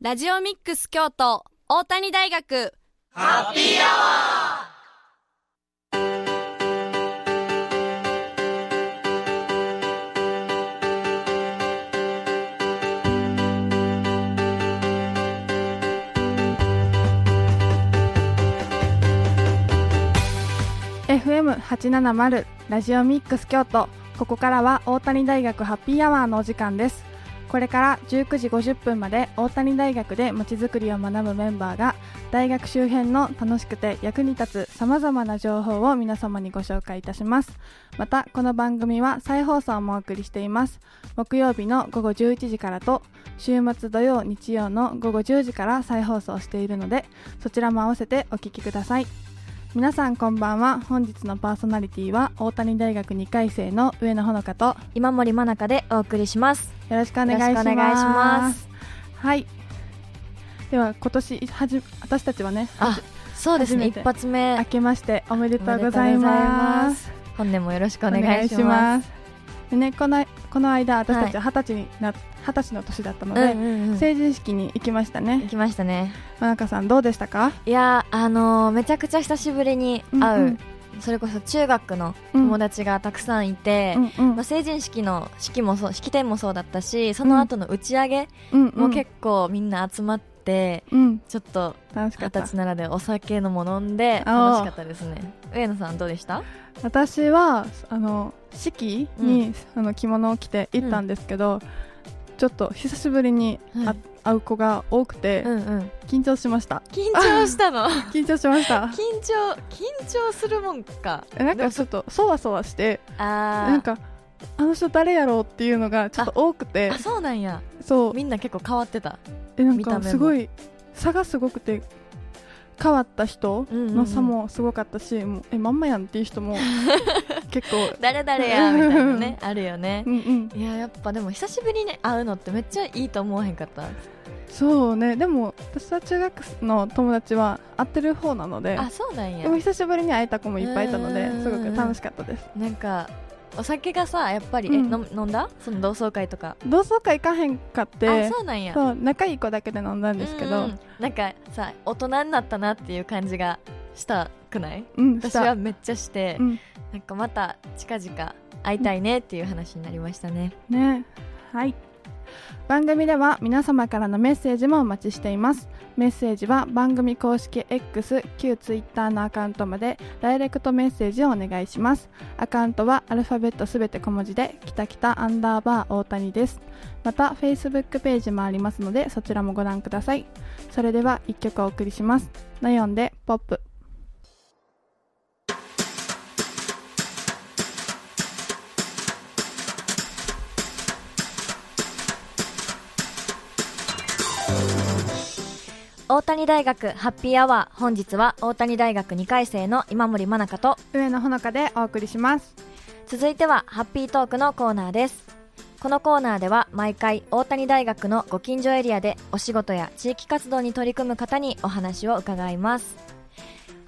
ラジオミックス京都大谷大学。ハッピーアワー FM870 ラジオミックス京都。ここからは大谷大学ハッピーアワーのお時間です。これから19時50分まで大谷大学でまちづくりを学ぶメンバーが大学周辺の楽しくて役に立つさまざまな情報を皆様にご紹介いたします。またこの番組は再放送もお送りしています。木曜日の午後11時からと週末土曜日曜の午後10時から再放送しているのでそちらも合わせてお聞きください。皆さんこんばんは。本日のパーソナリティは大谷大学2回生の上野ほのかと今森真中でお送りします。よろしくお願いします。はい。では今年はじ私たちはねあそうですね。一発目。明けましておめでとうございます。本年もよろしくお願いします。す。でねこのこの間私たち二十歳にな二十歳の年だったので、うんうんうん。成人式に行きました行ねきましたね。真中さんどうでしたか？いやーあのーめちゃくちゃ久しぶりに会う、うん。う。んそれこそ中学のうん。友達がたくさんいて、うんうん。まあ、成人式の式もそう式典もそうだったしその後の打ち上げうんも結構みんな集まって、うん。ちょっと二十歳ならでお酒のも飲んで楽しかったですね。上野さんどうでした？私はあの式に、あの着物を着て行ったんですけど、ちょっと久しぶりにあ、はい。会う子が多くて、うんうん。緊張しました。緊張したの？緊張しました。緊張緊張するもんか。えなんかちょっとそわそわしてあー。なんかあの人誰やろうっていうのがちょっと多くて。あそうなんや。そう。みんな結構変わってた。えなんかすごい差がすごくて変わった人の差もすごかったし、もうえまんまやんっていう人も 結構。誰々やみたいなね。あるよね。うんうん。いややっぱでも久しぶりに会うのってめっちゃいいと思わへんかった。そうね。でも私は中学の友達は会ってる方なのであそうなんやでも久しぶりに会えた子もいっぱいいたのでうんすごく楽しかったですなんかお酒がさやっぱり、えうん。飲飲んだ？その同窓会とか。同窓会行かへんかって。あそうなんや。そう仲いい子だけで飲んだんですけど。うんうんなんかさ大人になったなっていう感じがしたくない？うん私はめっちゃして、うん。なんかまた近々会いたいねっていう話になりましたね、ね。はい番組では皆様からのメッセージもお待ちしています。メッセージは番組公式 X 旧 Twitter のアカウントまでダイレクトメッセージをお願いします。アカウントはアルファベットすべて小文字できたきたアンダーバー大谷です。また Facebook ページもありますのでそちらもご覧ください。それでは1曲お送りします。ナヨンでポップ。大谷大学ハッピーアワー本日は大谷大学2回生の今森真中と上野ほのかでお送りします。続いてはハッピートークのコーナーです。このコーナーでは毎回大谷大学のご近所エリアでお仕事や地域活動に取り組む方にお話を伺います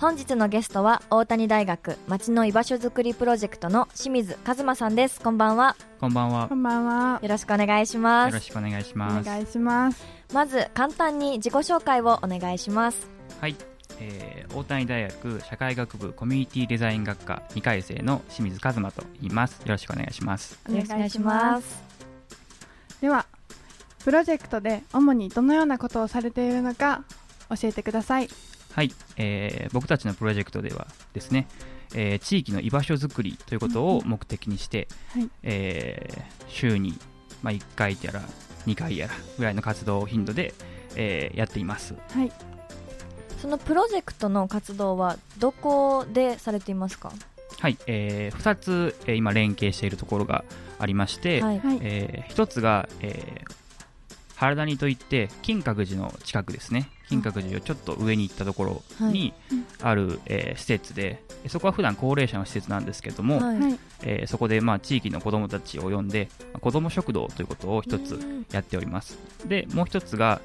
本日のゲストは大谷大学町の居場所づくりプロジェクトの清水和馬さんです。こんばんは。こんばんは。こ。んばんは。よろしくお願いしまよろすしくお願いしおます。願いしますまず簡単に自己紹介をお願いします。はい、えー、大谷大学社会学部コミュニティデザイン学科2回生の清水和馬と言います。よろしくお願いします。お願いします。ではプロジェクトで主にどのようなことをされているのか教えてくださいはい、えー、僕たちのプロジェクトではですね、えー地域の居場所づくりということを目的にして、はい。えー週に、まあ、1回やら2回やらぐらいの活動頻度で、えーやっています。はい。そのプロジェクトの活動はどこでされていますか？はい、え2つ、えー今連携しているところがありまして、はいはい。えー一つが、えー原谷といって金閣寺の近くですね金閣寺をちょっと上に行ったところにある、えー施設でそこは普段高齢者の施設なんですけども、はい。はい。えーそこで、まあ、地域の子どもたちを呼んでまあ子ども食堂ということを一つうん。やっております。でもう一つが、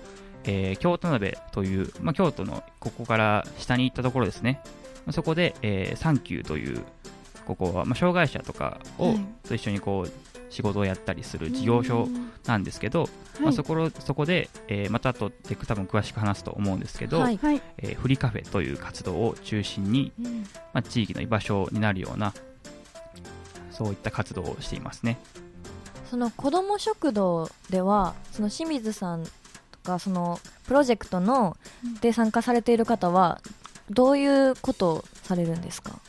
えー京都鍋という、まあ、京都のここから下に行ったところですね。まあそこで、えーサンキューというここは、まあ、障害者とかを、はい。と一緒にこう仕事をやったりする事業所なんですけど、まあ、そこそこで、えー、また後で多分詳しく話すと思うんですけど、はい、えー、フリーカフェという活動を中心に、うん、まあ、地域の居場所になるようなそういった活動をしていますね。その子ども食堂ではその清水さんとかそのプロジェクトので参加されている方はどういうことをされるんですか？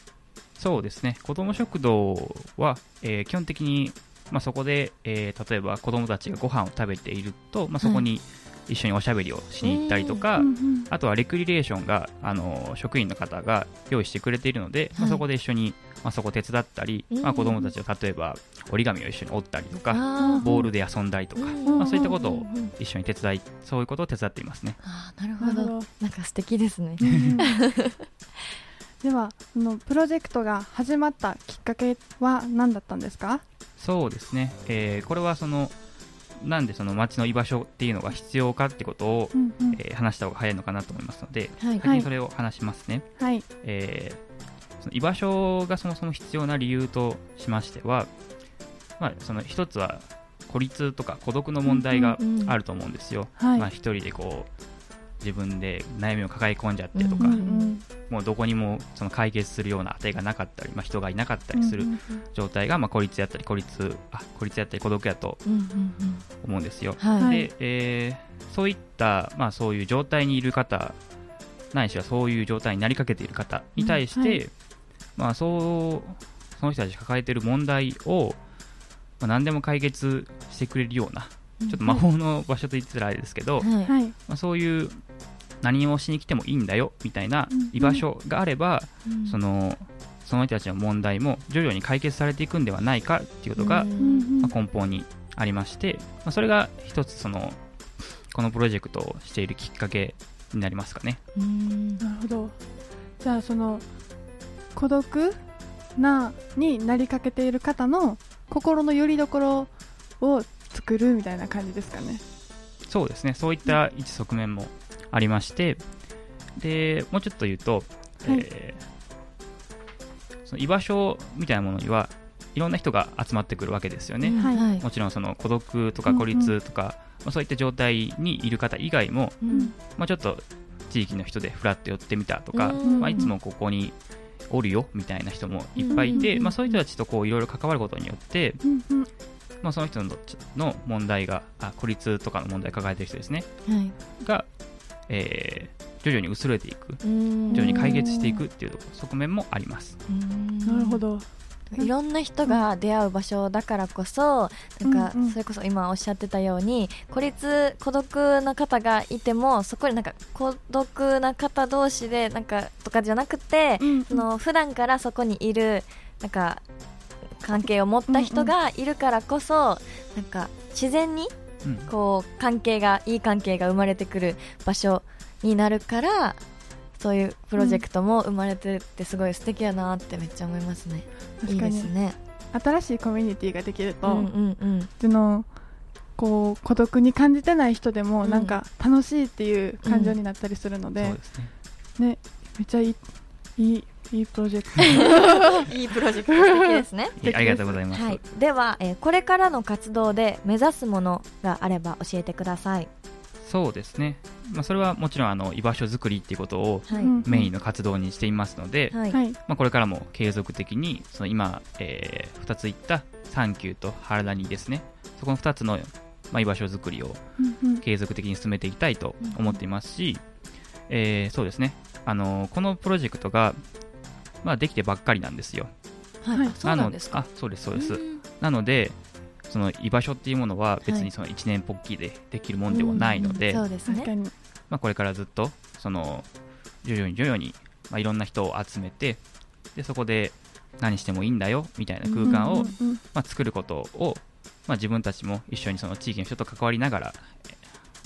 そうですね。子ども食堂は、えー、基本的に、まあ、そこで、えー、例えば子どもたちがご飯を食べていると、まあ、そこに一緒におしゃべりをしに行ったりとか、はい、あとはレクリレーションがあの職員の方が用意してくれているので、はい、まあ、そこで一緒に、まあ、そこ手伝ったり、まあ、子どもたちを例えば折り紙を一緒に折ったりとかボールで遊んで遊んだりとか、まあ、そういったことを一緒に手伝いそういうことを手伝っていますね。あなるほど。なんか素敵ですね ではそのプロジェクトが始まったきっかけは何だったんですか？そうですね、えー、これはそのなんでその街の居場所っていうのが必要かってことを、うんうん、えー、話した方が早いのかなと思いますので、はい、先にそれを話しますね、はい、えー、その居場所がそもそも必要な理由としましては、まあ、その一つは孤立とか孤独の問題があると思うんですよ、うんうん、まあ、一人でこう自分で悩みを抱え込んじゃってとか、うんうん、もうどこにもその解決するような当てがなかったり、まあ、人がいなかったりする状態が、まあ、孤立やったり孤立あ孤立やったり孤独やと思うんですよ。で、えー、そういった、まあ、そういう状態にいる方ないしはそういう状態になりかけている方に対して、うんはい、まあ、そうその人たち抱えている問題を、まあ、何でも解決してくれるようなちょっと魔法の場所と言ってたらあれですけど、はい、まあ、そういう何をしに来てもいいんだよみたいな居場所があれば、うん、そのその人たちの問題も徐々に解決されていくんではないかっていうことが、まあ、根本にありまして、まあ、それが一つそのこのプロジェクトをしているきっかけになりますかね。なるほど。じゃあその孤独なになりかけている方の心の拠り所を作るみたいな感じですかね。そうですね。そういった一側面もありましてでもうちょっと言うと、はい、えー、その居場所みたいなものにはいろんな人が集まってくるわけですよね、はい、もちろんその孤独とか孤立とか、うんうん、まあ、そういった状態にいる方以外も、うん、まあ、ちょっと地域の人でふらっと寄ってみたとか、うん。まあ、いつもここにおるよみたいな人もいっぱいいて、うん。まあ、そういう人たちとこういろいろ関わることによって、うんうん、まあ、その人のの問題があ孤立とかの問題を抱えている人ですね、はい、がえー、徐々に薄れていく。徐々に解決していくっていう側面もあります。なるほど。いろんな人が出会う場所だからこそなんかそれこそ今おっしゃってたように孤立孤独な方がいてもそこになんか孤独な方同士でなんかとかじゃなくて、うんうん、その普段からそこにいるなんか関係を持った人がいるからこそ、なんか自然にこう関係がいい関係が生まれてくる場所になるからそういうプロジェクトも生まれてってすごい素敵やなってめっちゃ思いますね。いいですね。新しいコミュニティができると、うんうんうん、そのこう孤独に感じてない人でもなんか楽しいっていう感情になったりするので、うん。うん、ね、ね、めっちゃいいいいいいプロジェクト。いいプロジェクト素敵ですね。ありがとうございます、はい、では、えー、これからの活動で目指すものがあれば教えてください。そうですね、まあ、それはもちろんあの居場所づくりっていうことをメインの活動にしていますので、はい、まあ、これからも継続的にその今、えー、2つ言ったサンキューとハラダニですね。そこの2つの、まあ、居場所づくりを継続的に進めていきたいと思っていますし、えー、そうですねあのこのプロジェクトがまあ、できてばっかりなんですよ。はい、そうなんですか？あそうですそうです。なのでその居場所っていうものは別にその一年ぽっきりでできるもんではないので、そうですね。まあ、これからずっとその徐々に徐々に、まあ、いろんな人を集めてでそこで何してもいいんだよみたいな空間を、まあ、作ることを、まあ、自分たちも一緒にその地域の人と関わりながら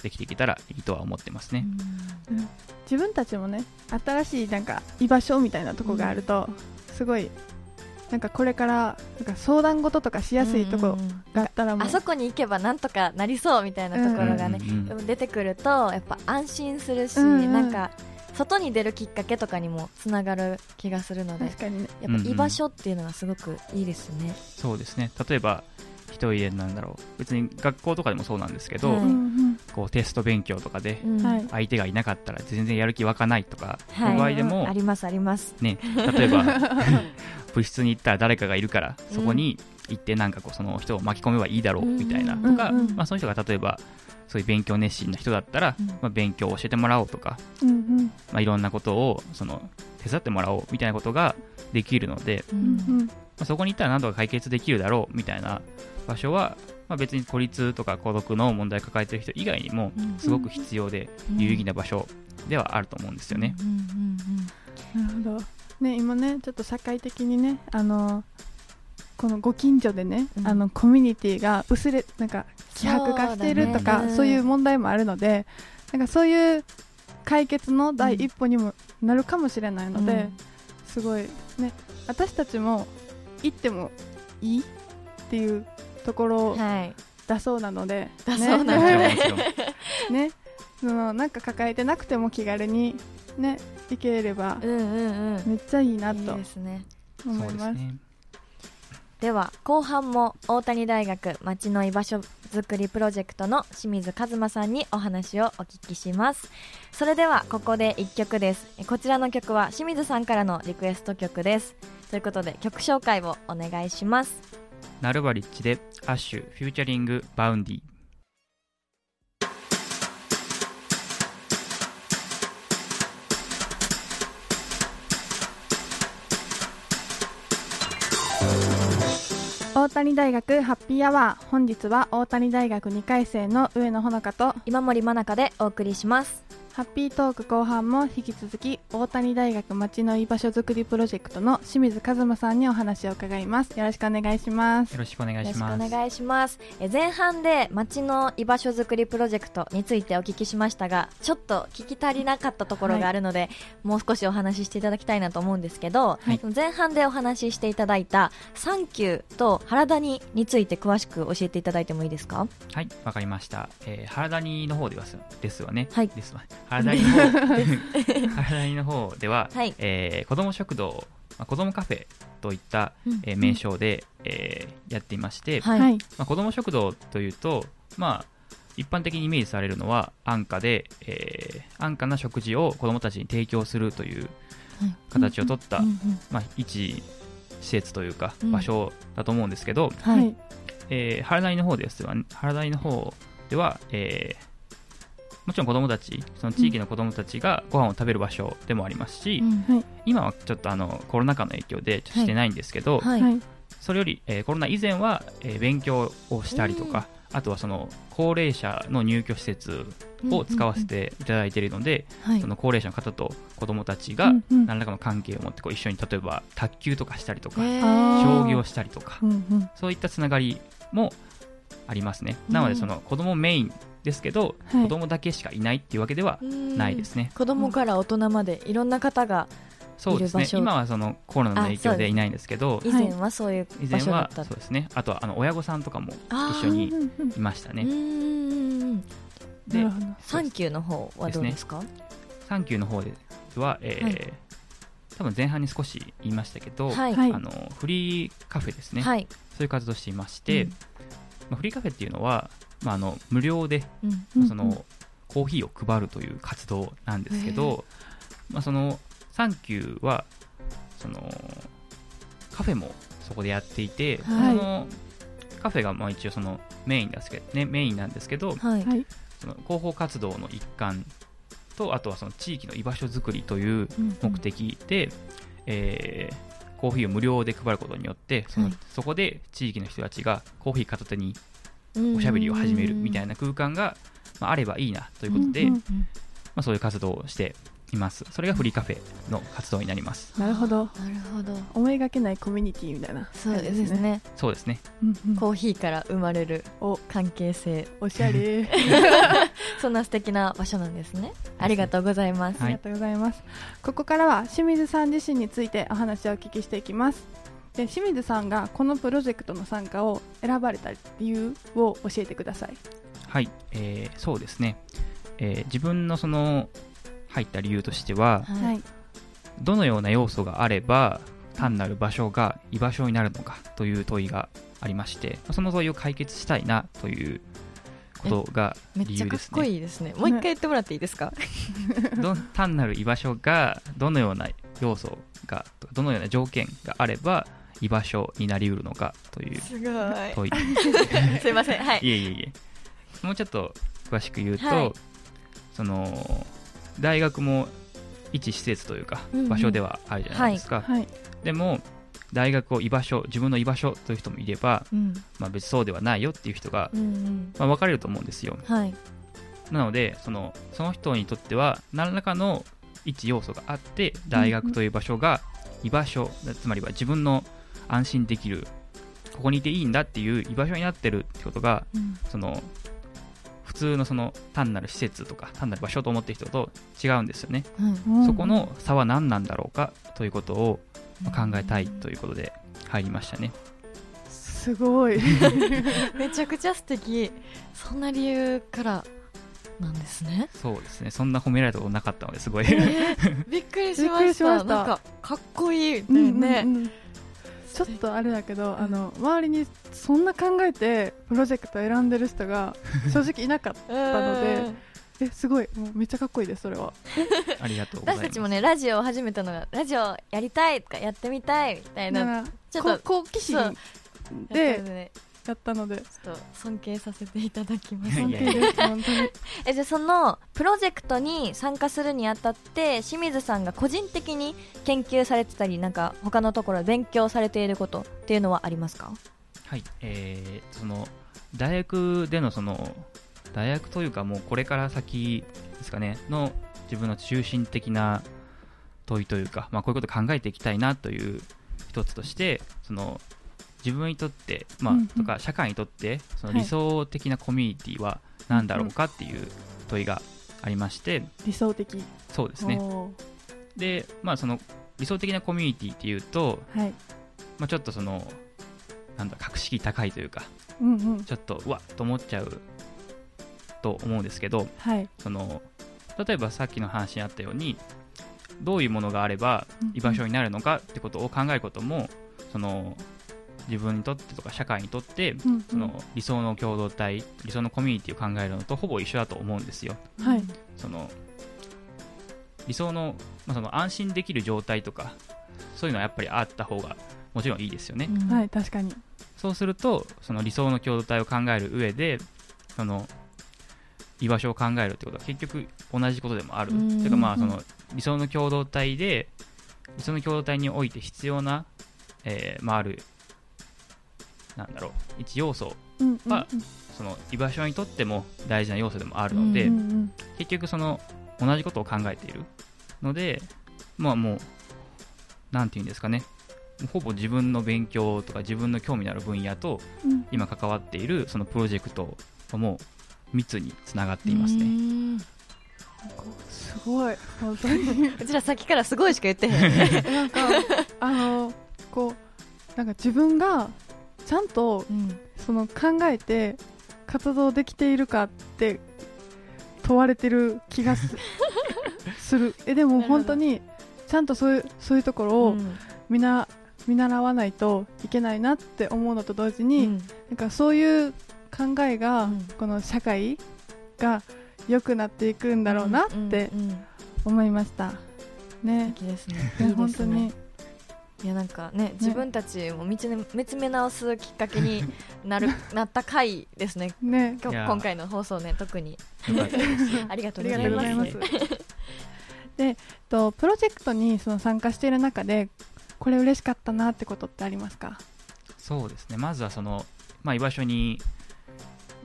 できていけたらいいとは思ってますね、うん、自分たちもね新しいなんか居場所みたいなとこがあると、すごいなんかこれからなんか相談事とかしやすいとこがあったらもう、あそこに行けばなんとかなりそうみたいなところがね、出てくるとやっぱ安心するし、うんうん、なんか外に出るきっかけとかにもつながる気がするので確かに、ね、やっぱ居場所っていうのがすごくいいですね、そうですね。例えば一人でなんだろう。別に学校とかでもそうなんですけど、こうテスト勉強とかで相手がいなかったら全然やる気湧かないとか、はい。場合でもありますあります。ね、例えば 部室に行ったら誰かがいるからそこに行ってなんかこうその人を巻き込めばいいだろうみたいな。とか、うんうんまあ、その人が例えばそういう勉強熱心な人だったら、うん。まあ、勉強を教えてもらおうとか、うんうん。まあ、いろんなことをその手伝ってもらおうみたいなことができるので、ううん。んまあ、そこに行ったら何とか解決できるだろうみたいな場所は、まあ、別に孤立とか孤独の問題を抱えている人以外にもうんすごく必要で有意義な場所ではあると思うんですよね。なるほど。ね今ねちょっと社会的にねあのこのご近所でね、うん。あのコミュニティが薄れなんか希薄化してるとそうだね。かそう,、いう問題もあるのでなんかそういう解決の第一歩にもなるかもしれないので、うん。すごいね私たちも行ってもいいっていうところをうんはい。出そうなので、出そうなもちろんので ね。そのなんか抱えてなくても気軽にね行ければうんうんうん。めっちゃいいないといですね。思います。そうですね。では後半も大谷大学町の居場所づくりプロジェクトの清水和馬さんにお話をお聞きします。それではここで1曲です。えこちらの曲は清水さんからのリクエスト曲です。ということで曲紹介をお願いします Nulbarich で ASH featuring Vaundy。大谷大学ハッピーアワー。本日は大谷大学2回生の上野ほのかと今森真中でお送りしますハッピートーク後半も引き続き大谷大学町の居場所づくりプロジェクトの清水和馬さんにお話を伺いますよろしくお願いしますよろしくお願よろしくいします。お願いしますえ前半で町の居場所づくりプロジェクトについてお聞きしましたがちょっと聞き足りなかったところがあるので、もう少しお話ししていただきたいなと思うんですけど、はい前半でお話ししていただいた「サンキュー」と「原谷」について詳しく教えていただいてもいいですか？はい、わかりました。えー、原谷の方ではすですわね。はいですわ。原谷の方、原谷の方では、はい。えー子ども食堂、まあ、子どもカフェといった、うん。えー名称で、えーやっていまして、はい、はい。まあ、子ども食堂というと、まあ、一般的にイメージされるのは安価で、えー安価な食事を子どもたちに提供するというはい。形をとった、うんうんまあ、一施設というかうん。場所だと思うんですけど、はい。えー原谷の方ですは、原谷の方では、えーもちろん子供たち、その地域の子供たちがご飯を食べる場所でもありますし、うん。今はちょっとあのコロナ禍の影響でちょっとしてないんですけど、はい。はい。それより、えーコロナ以前は、えー勉強をしたりとか、あとはその高齢者の入居施設を使わせていただいているので、はい。その高齢者の方と子供たちがうんうん。何らかの関係を持ってこう一緒に例えば卓球とかしたりとか、へーあー。将棋をしたりとか、うんうん。そういったつながりもありますね。うん。なので、その子供メインですけど、はい。子供だけしかいないっていうわけではないですね。子供から大人までいろんな方がそうですね。今はそのコロナの影響でいないんですけど、以前はそういう場所だった。そうですね。あとはあの親御さんとかも一緒にいましたね。でサンキューの方はどうですか？サンキューの方では、えーはい。多分前半に少し言いましたけど、はい。はい。あのフリーカフェですね。はい。そういう活動をしていまして、うんまあ、フリーカフェっていうのは、まあ、あの無料でうん。うんそのコーヒーを配るという活動なんですけど、まあ、そのサンキューはそのカフェもそこでやっていて、はい。そのカフェがまあ一応そのメインですけど、ね、メインなんですけど、はい。はい。その広報活動の一環とあとはその地域の居場所づくりといううん。目的で、えーコーヒーを無料で配ることによってその、はい。そこで地域の人たちがコーヒー片手にうん。おしゃべりを始めるみたいな空間が、まあ、あればいいなということで、まあ、そういう活動をしています。それがフリーカフェの活動になります。なるほど。なるほど。思いがけないコミュニティみたいな。そうですね。そうですね。うんうん。コーヒーから生まれるお。関係性。おしゃれ。そんな素敵な場所なんですね。ありがとうございます、ありがとうございます。ここからは清水さん自身についてお話をお聞きしていきます。で清水さんがこのプロジェクトの参加を選ばれた理由を教えてください。はい、えーそうですね、えー自分のその入った理由としてははい。い。どのような要素があれば単なる場所が居場所になるのかという問いがありましてその問いを解決したいなということがめっちゃかっこ理由ですねいいですね。もう一回言ってもらっていいですか、ど単なる居場所がどのような要素がどのような条件があれば居場所になりうるのかという問い。すいません。はい。いえいえいえ。もうちょっと詳しく言うと、はい。その大学も一施設というかうんうん。場所ではあるじゃないですか、はいでも大学を居場所自分の居場所という人もいれば、うん。まあ、別にそうではないよっていう人が、うんうん。まあ、分かれると思うんですよ。はい。なのでそのその人にとっては何らかの一要素があって大学という場所が居場所つまりは自分の安心できるここにいていいんだっていう居場所になってるってことがうん。その普通のその単なる施設とか単なる場所と思っている人と違うんですよね、うんそこの差は何なんだろうかということをまあ考えたいということで入りましたね。すごい。めちゃくちゃ素敵。そんな理由からなんですね。そうですね。そんな褒められたことなかったのですごい。えーびっくりしまししました。たなんかかっこいいうんうんうんね、ちょっとあれだけどあの周りにそんな考えてプロジェクト選んでる人が 正直いなかったのでうん。えすごい。もうめっちゃかっこいいですそれは。ありがとうございます。私たちもねラジオを始めたのがラジオやりたいとかやってみたいみたいなちょっとこ好奇心でねやったので。ちょっと尊敬させていただきます。尊敬です本当に。えじゃあそのプロジェクトに参加するにあたって清水さんが個人的に研究されてたりなんか他のところで勉強されていることっていうのはありますか？はい、えーその大学でのその大学というかもうこれから先ですかねの自分の中心的な問いというか、まあ、こういうことを考えていきたいなという一つとしてその自分にとって、まあうんうん。とか社会にとってそのはい。理想的なコミュニティは何だろうかっていう問いがありまして、理想的。そうですね。で、まあ、その理想的なコミュニティっていうと、はい。まあ、ちょっとそのなんだ格式高いというかうんうん。ちょっとうわっと思っちゃうと思うんですけどはい。その例えばさっきの話にあったようにどういうものがあれば居場所になるのかってことを考えることもその自分にとってとか社会にとってうんうん。その理想の共同体理想のコミュニティを考えるのとほぼ一緒だと思うんですよ。はい。その理想の,、まあ、その安心できる状態とかそういうのはやっぱりあった方がもちろんいいですよね、はい確かに。そうするとその理想の共同体を考える上でその居場所を考えるってことは結局同じことでもある。うん。ていうかまあその理想の共同体で理想の共同体において必要な、えーまあ、あるなんだろう一要素うんうんうん。まあその居場所にとっても大事な要素でもあるので、うんうん結局その同じことを考えているのでまあもうなんていうんですかね。ほぼ自分の勉強とか自分の興味のある分野とうん。今関わっているそのプロジェクトとも密につながっていますね。ねすごい。本当に。うちらさっきからすごいしか言ってへん。なんかあのこうなんか自分がちゃんとうん。その考えて活動できているかって問われてる気がす する。えでも本当にちゃんとそういうそういうところをうん。みな見習わないといけないなって思うのと同時に、うん。なんかそういう考えが、うん。この社会が良くなっていくんだろうなって思いました、ね。ね。いやいいです本当に。ねいやなんかね自分たちも見つめ見つめ直すきっかけに なるなった回ですね。ね。今今回の放送ね特に。ありがとうございまがとうございます。す。で、えっと、プロジェクトにその参加している中でこれ嬉しかったなってことってありますか？そうですね。まずはその、まあ、居場所に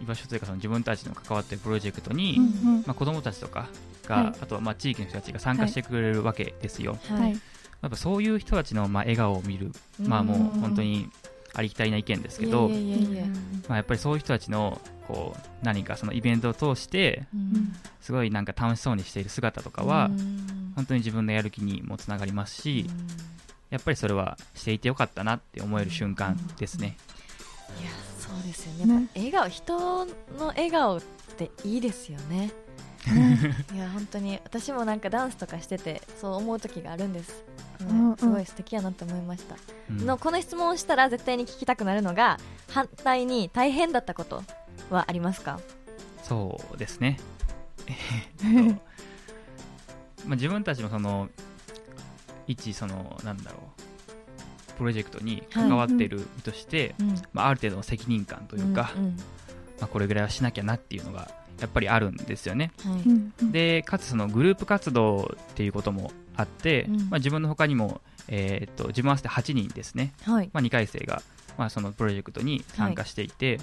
居場所というかその自分たちの関わっているプロジェクトに、うんまあ、子どもたちとかが、はい。あとはまあ地域の人たちが参加してくれるわけですよ、うん、ははいい、やっぱそういう人たちのまあ笑顔を見る、まあもう本当にありきたりな意見ですけど、まあ、やっぱりそういう人たちのこう何かそのイベントを通してうん。すごいなんか楽しそうにしている姿とかは、うん。本当に自分のやる気にもつながりますし、やっぱりそれはしていてよかったなって思える瞬間ですね。いやそうですよね。笑顔人の笑顔っていいですよね。いや本当に私もなんかダンスとかしててそう思う時があるんです、すごい素敵やなって思いました、うん。のこの質問をしたら絶対に聞きたくなるのが反対に大変だったことはありますか？そうですね。えっとまあ、自分たちのその一そのなんだろうプロジェクトに関わっている身として、うん。まあ、ある程度の責任感というか、うんうん。まあ、これぐらいはしなきゃなっていうのがやっぱりあるんですよね。はい。でかつそのグループ活動っていうこともあって、うん。まあ、自分の他にも、えーっと自分合わせて8人ですね、はい。まあ、2回生が、まあ、そのプロジェクトに参加していて、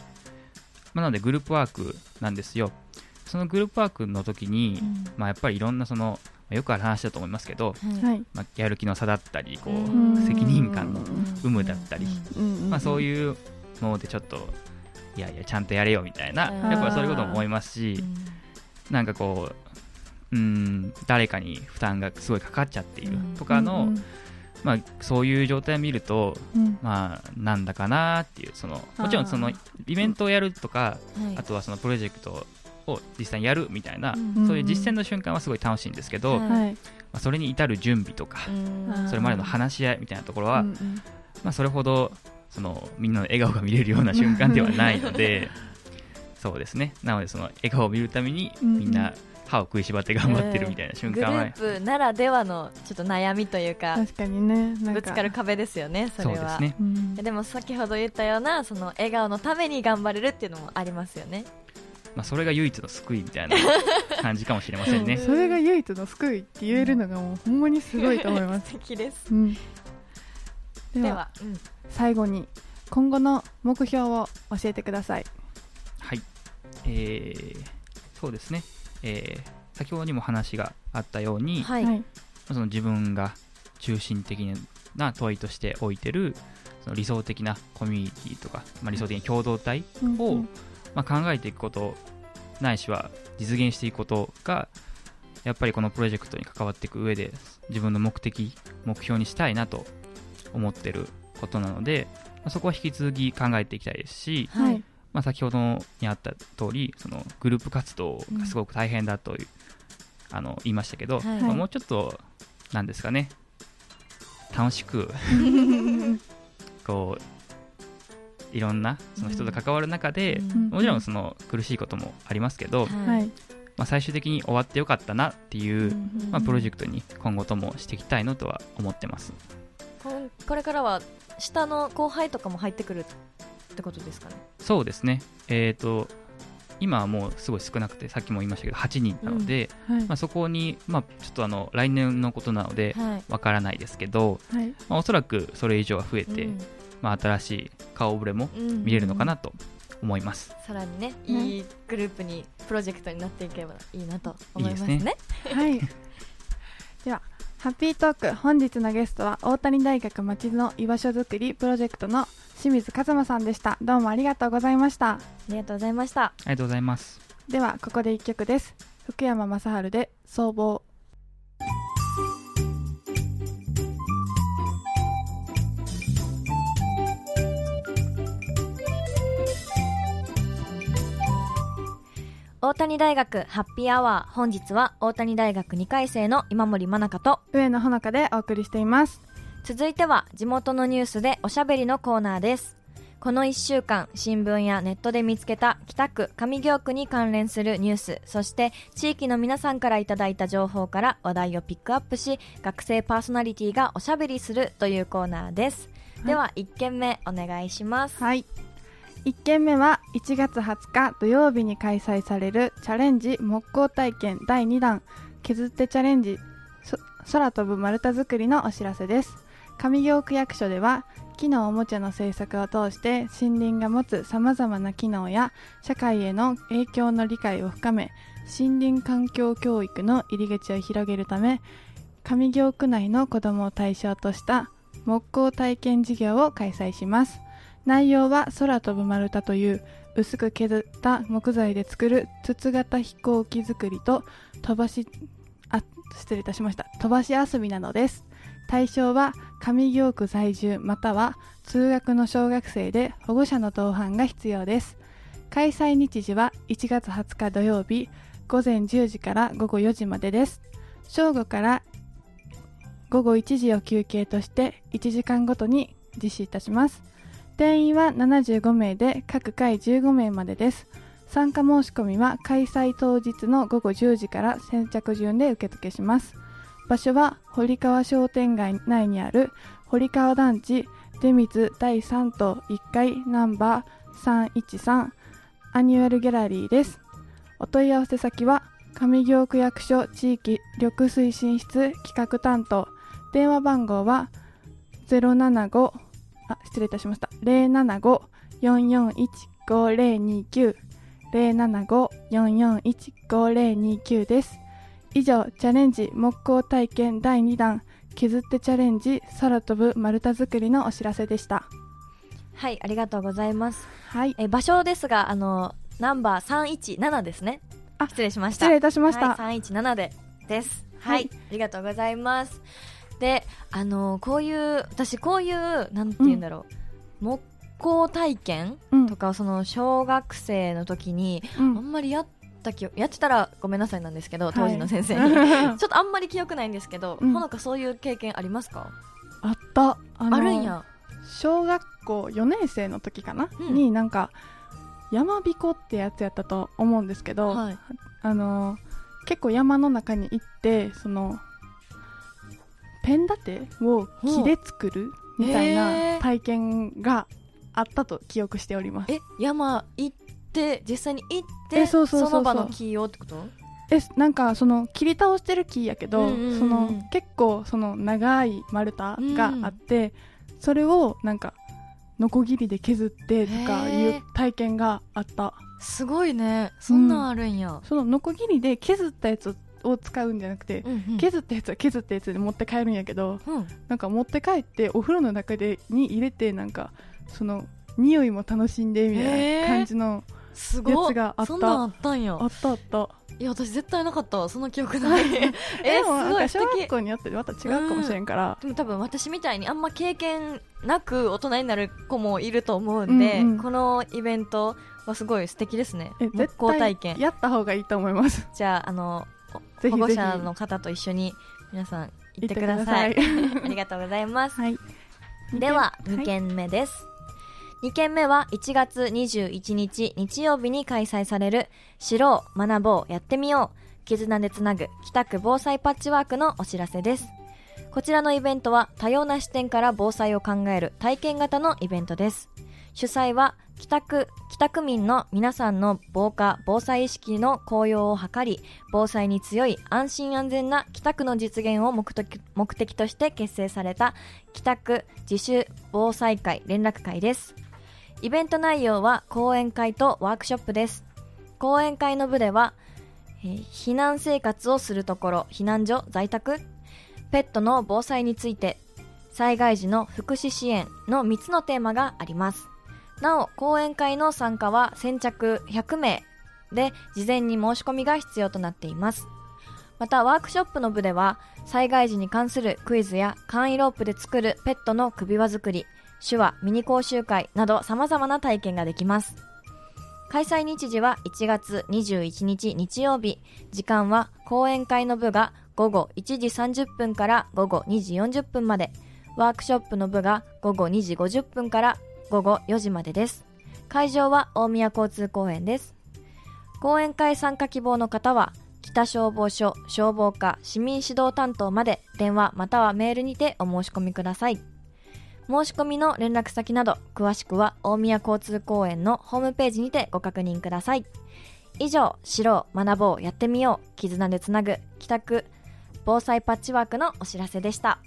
まあ、なのでグループワークなんですよ。そのグループワークの時に、うん。まあ、やっぱりいろんなそのまあよくある話だと思いますけど、はい。はい。まあ、やる気の差だったりこう、うん。責任感の有無だったり、うん。まあ、そうういうのでちょっといやいやちゃんとやれよみたいなうん。やっぱりそういうことも思いますし、なんかこううん誰かに負担がすごいかかっちゃっている。とかの、うんまあ、そういう状態を見ると、うん。まあ、なんだかなっていうそのもちろんそのあイベントをやるとかはい。あとはそのプロジェクトを実際にやるみたいな、うんそういう実践の瞬間はすごい楽しいんですけど、はい。まはいあ、それに至る準備とか、うん。それまでの話し合いみたいなところは、うんうん。まあ、それほどそのみんなの笑顔が見れるような瞬間ではないので そうですね。なのでその笑顔を見るためにうんうん。みんな歯を食いしばって頑張ってるみたいな瞬間は、グループならではのちょっと悩みというか確かにねぶつかる壁ですよねそれは。そうですね。うん。でも先ほど言ったようなその笑顔のために頑張れるっていうのもありますよね。まあ、それが唯一の救いみたいな 感じかもしれませんね。それが唯一の救いって言えるのがもうほんまにすごいと思います、素敵です。うん、ではでは、うん。最後に今後の目標を教えてください。はい、えーそうですね、えー先ほどにも話があったように、はい、はい。その自分が中心的な問いとして置いてるその理想的なコミュニティとか、まあ、理想的な共同体を、うん。まあ、考えていくことないしは実現していくことがやっぱりこのプロジェクトに関わっていく上で自分の目的目標にしたいなと思ってることなので、まあ、そこは引き続き考えていきたいですし、はいまあ、先ほどにあった通りそのグループ活動がすごく大変だという、あの言いましたけど、はい。まあもうちょっとなんですかね。楽しく こういろんなその人と関わる中で、うん。もちろんその苦しいこともありますけど、はい。まあ、最終的に終わってよかったなっていう、うん。まあ、プロジェクトに今後ともしていきたいのとは思ってます。これからは下の後輩とかも入ってくるってことですかね。そうですね、えー、と今はもうすごい少なくてさっきも言いましたけど8人なので、はい。まあ、そこに、まあ、ちょっとあの来年のことなのではい。わからないですけど、はい。まあ、おそらくそれ以上は増えて、うん。まあ、新しい顔ぶれもうん。見れるのかなと思います。さらにねねいいグループにプロジェクトになっていけばいいなと思いますね。いいですはい。では、ハッピートーク、本日のゲストは、大谷大学町の居場所づくりプロジェクトの清水和馬さんでした。どうもありがとうございました。ありがとうございましたありがとうございます。では、ここで一曲です。福山雅治で、総合。大谷大学ハッピーアワー本日は大谷大学2回生の今森真中と上野ほのかでお送りしています。続いては地元のニュースでおしゃべりのコーナーです。この1週間新聞やネットで見つけた北区上京区に関連するニュースそして地域の皆さんからいただいた情報から話題をピックアップし学生パーソナリティがおしゃべりするというコーナーです、い。では1件目お願いします。はい。1件目は1月20日土曜日に開催されるチャレンジ木工体験第2弾削ってチャレンジ空飛ぶ丸太作りのお知らせです。上京区役所では木のおもちゃの制作を通して森林が持つさまざまな機能や社会への影響の理解を深め森林環境教育の入り口を広げるため上京区内の子どもを対象とした木工体験事業を開催します。内容は空飛ぶ丸太という薄く削った木材で作る筒型飛行機作りと飛ばしあ失礼いたしました。飛ばし遊びなのです。対象は上京区在住または通学の小学生で保護者の同伴が必要です。開催日時は1月20日土曜日午前10時から午後4時までです。正午から午後1時を休憩として1時間ごとに実施いたします。定員は75名で各回15名までです。参加申し込みは開催当日の午後10時から先着順で受付します。場所は堀川商店街内にある堀川団地出水第3棟1階ナンバー313アニュアルギャラリーです。お問い合わせ先は上京区役所地域緑推進室企画担当。電話番号は075あ失礼いたしました。075-441-5029 075-441-5029です。以上チャレンジ木工体験第2弾。削ってチャレンジ空飛ぶ丸太作りのお知らせでした。はいありがとうございます。はい。え場所ですがあのナンバー317ですね。あ失礼しました。失礼いたしました、はい、317でです。はい、はい。ありがとうございますであのこういう私こういうなんて言うんだろう、木工体験うん。とかをその小学生の時に、あうん。んまりやった記憶やってたらごめんなさいなんですけど当時の先生に、は いちょっとあんまり記憶ないんですけど、うん。ほのかそういう経験ありますか？あった。あるんや。小学校4年生の時かな、うん。になんか山彦ってやつやったと思うんですけど、はい。あの結構山の中に行ってそのペン立てを木で作るみたいへなー。体験があったと記憶しております。え山行って実際に行ってえそうそうそうそう。の場の木をってこと？えなんかその切り倒してる木やけど、うんうんうんその結構その長い丸太があって、それをなんかノコギリで削ってとかいう体験があった。すごいね。そんなんあるんや、そのノコギリで削ったやつを使うんじゃなくて、うんうん。削ったやつは削ったやつで持って帰るんやけどうん。なんか持って帰ってお風呂の中でに入れてなんかその匂いも楽しんでみたいな感じのすごいやつがあった。そんなんあったんや。あったあった。いや私絶対なかった。わその記憶ない。え でもなんかすごい。素敵。小学校によってまた違うかもしれんから、でも多分私みたいにあんま経験なく大人になる子もいると思うんで、うんうん。このイベントはすごい素敵ですね。え木工体験。やった方がいいと思います。じゃああのぜひぜひ。保護者の方と一緒に皆さん行ってください。ありがとうございます。はい。でははい。2件目です、2件目は1月21日日曜日に開催される知ろう学ぼうやってみよう絆でつなぐ北区防災パッチワークのお知らせです。こちらのイベントは多様な視点から防災を考える体験型のイベントです。主催は北区北区民の皆さんの防火防災意識の向上を図り防災に強い安心安全な北区の実現を目的目的として結成された北区自主防災会連絡会です。イベント内容は講演会とワークショップです。講演会の部では、えー避難生活をするところ避難所在宅ペットの防災について災害時の福祉支援の3つのテーマがあります。なお講演会の参加は先着100名で事前に申し込みが必要となっています。またワークショップの部では災害時に関するクイズや簡易ロープで作るペットの首輪作り手話ミニ講習会など様々な体験ができます。開催日時は1月21日日曜日。時間は講演会の部が午後1時30分から午後2時40分まで。ワークショップの部が午後2時50分から午後4時までです。会場は大宮交通公園です。講演会参加希望の方は北消防署消防課市民指導担当まで電話またはメールにてお申し込みください。申し込みの連絡先など詳しくは大宮交通公園のホームページにてご確認ください。以上知ろう学ぼうやってみよう絆でつなぐ帰宅防災パッチワークのお知らせでした。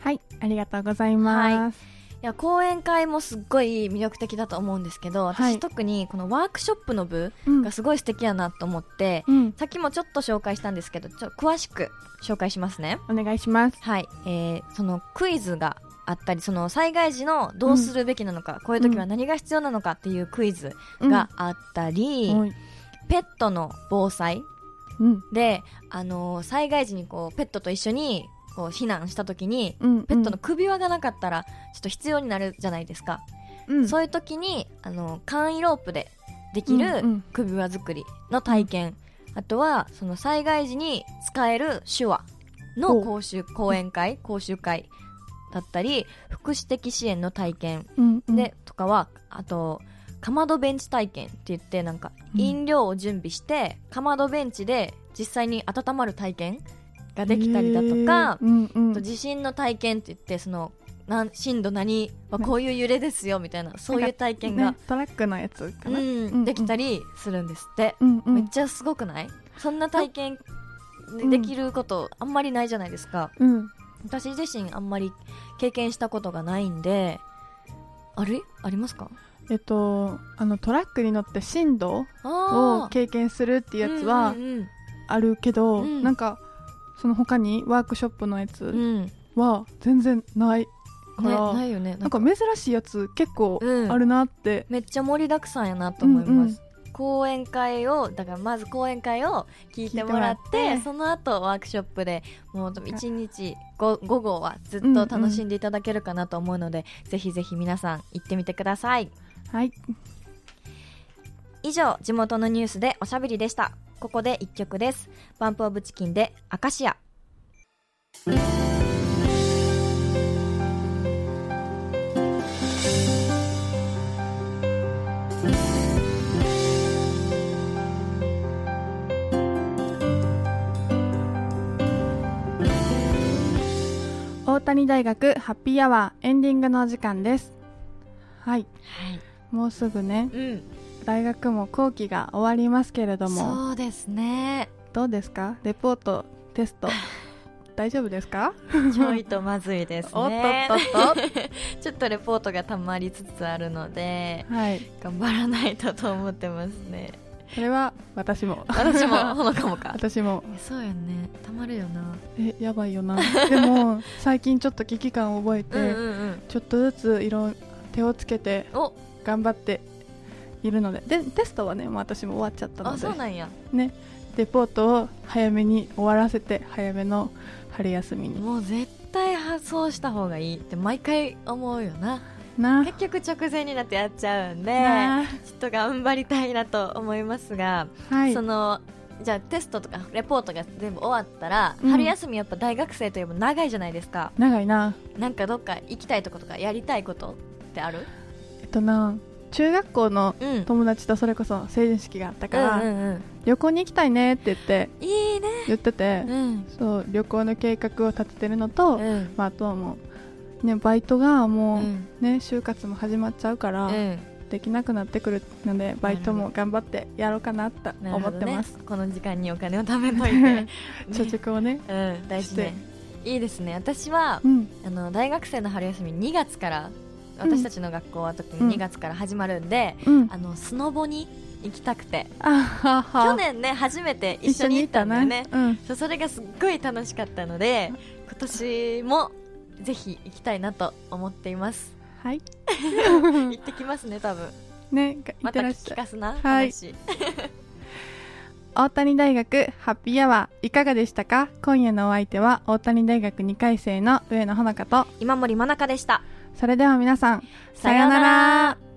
はいありがとうございます、いや講演会もすっごい魅力的だと思うんですけど私、はい。特にこのワークショップの部うん。がすごい素敵やなと思って、うん。さっきもちょっと紹介したんですけどちょっと詳しく紹介しますね。お願いします。はい、えー、そのクイズがあったりその災害時のどうするべきなのか、こういう時は何が必要なのかっていうクイズがあったり、はい。ペットの防災うん。で、あのー災害時にこうペットと一緒にこう避難した時にうんペットの首輪がなかったらちょっと必要になるじゃないですか、うん。そういう時にあの簡易ロープでできうんうるん。首輪作りの体験。あとはその災害時に使える手話の講習講演会講習会だったり福祉的支援の体験うんうん。で、とかはあとかまどベンチ体験って言ってなんかうん。飲料を準備して、かまどベンチで実際に温まる体験ができたりだとか、うんうん。あと地震の体験って言ってそのなん震度何はこういう揺れですよみたいなそういう体験がね、トラックのやつかな、うんうんできたりするんですって、うんうん。めっちゃすごくない？そんな体験でできることあんまりないじゃないですか、うん。私自身あんまり経験したことがないんであれ？ありますか？えっとあのトラックに乗って振動あを経験するっていうやつはうんうん。あるけど、うん。なんかその他にワークショップのやつうん。うんは全然ないねから、ないよねなんか。珍しいやつ結構うん。あるなって、めっちゃ盛りだくさんやなと思います、うんうん。講演会をだからまず講演会を聞いてもらってその後ワークショップでもう1日午午後はずっと楽しんでいただけるかなと思うので、ぜひぜひ皆さん行ってみてください。はい。以上地元のニュースでおしゃべりでしたここで1曲です。バンプオブチキンでアカシア。大谷大学ハッピーアワーエンディングのお時間です。はい。はい。もうすぐね。うん大学も後期が終わりますけれどもそうですね。どうですか？レポートテスト。大丈夫ですか？ちょいとまずいですね。おっとっとっと。ちょっとレポートがたまりつつあるのではい。頑張らないとと思ってますね。それは私も。私も。ほのかもか。私も。えそうよね。たまるよな。えやばいよな。でも最近ちょっと危機感を覚えて、うんうんうん。ちょっとずつ色手をつけてお。頑張っているので。でテストはねもう私も終わっちゃったのあでそうなんや。ね。レポートを早めに終わらせて早めの春休みに。もう絶対発送した方がいいって毎回思うよな。な。結局直前になってやっちゃうんでな。ちょっと頑張りたいなと思いますが、はい。そのじゃあテストとかレポートが全部終わったら、うん。春休みやっぱ大学生といえば長いじゃないですか。長いな。なんかどっか行きたいとことかやりたいことってある？えっとな中学校のうん。友達とそれこそ成人式があったから、旅行に行きたいねって言ってうん、いいね。言ってて、うん。そう旅行の計画を立ててるのと、うん。まあ、あとはもう、ね、バイトがうもう、ん。ね就活も始まっちゃうから、うん。できなくなってくるのでバイトも頑張ってやろうかなと思ってます、この時間にお金を貯めといて、ね 貯蓄をねうん。大事ね。いいですね。私はうん。あの大学生の春休み2月から私たちの学校は特に2月から始まるんで、うん。あのスノボに行きたくて。去年ね初めて一緒に行ったんだよね。うん。そうそれがすっごい楽しかったので今年もぜひ行きたいなと思っています。はい。行ってきますね多分。ねまた聞かすなはい。話。大谷大学ハッピーアワーいかがでしたか？今夜のお相手は大谷大学2回生の上野ほのかと今森真中でしたそれでは皆さんさようなら。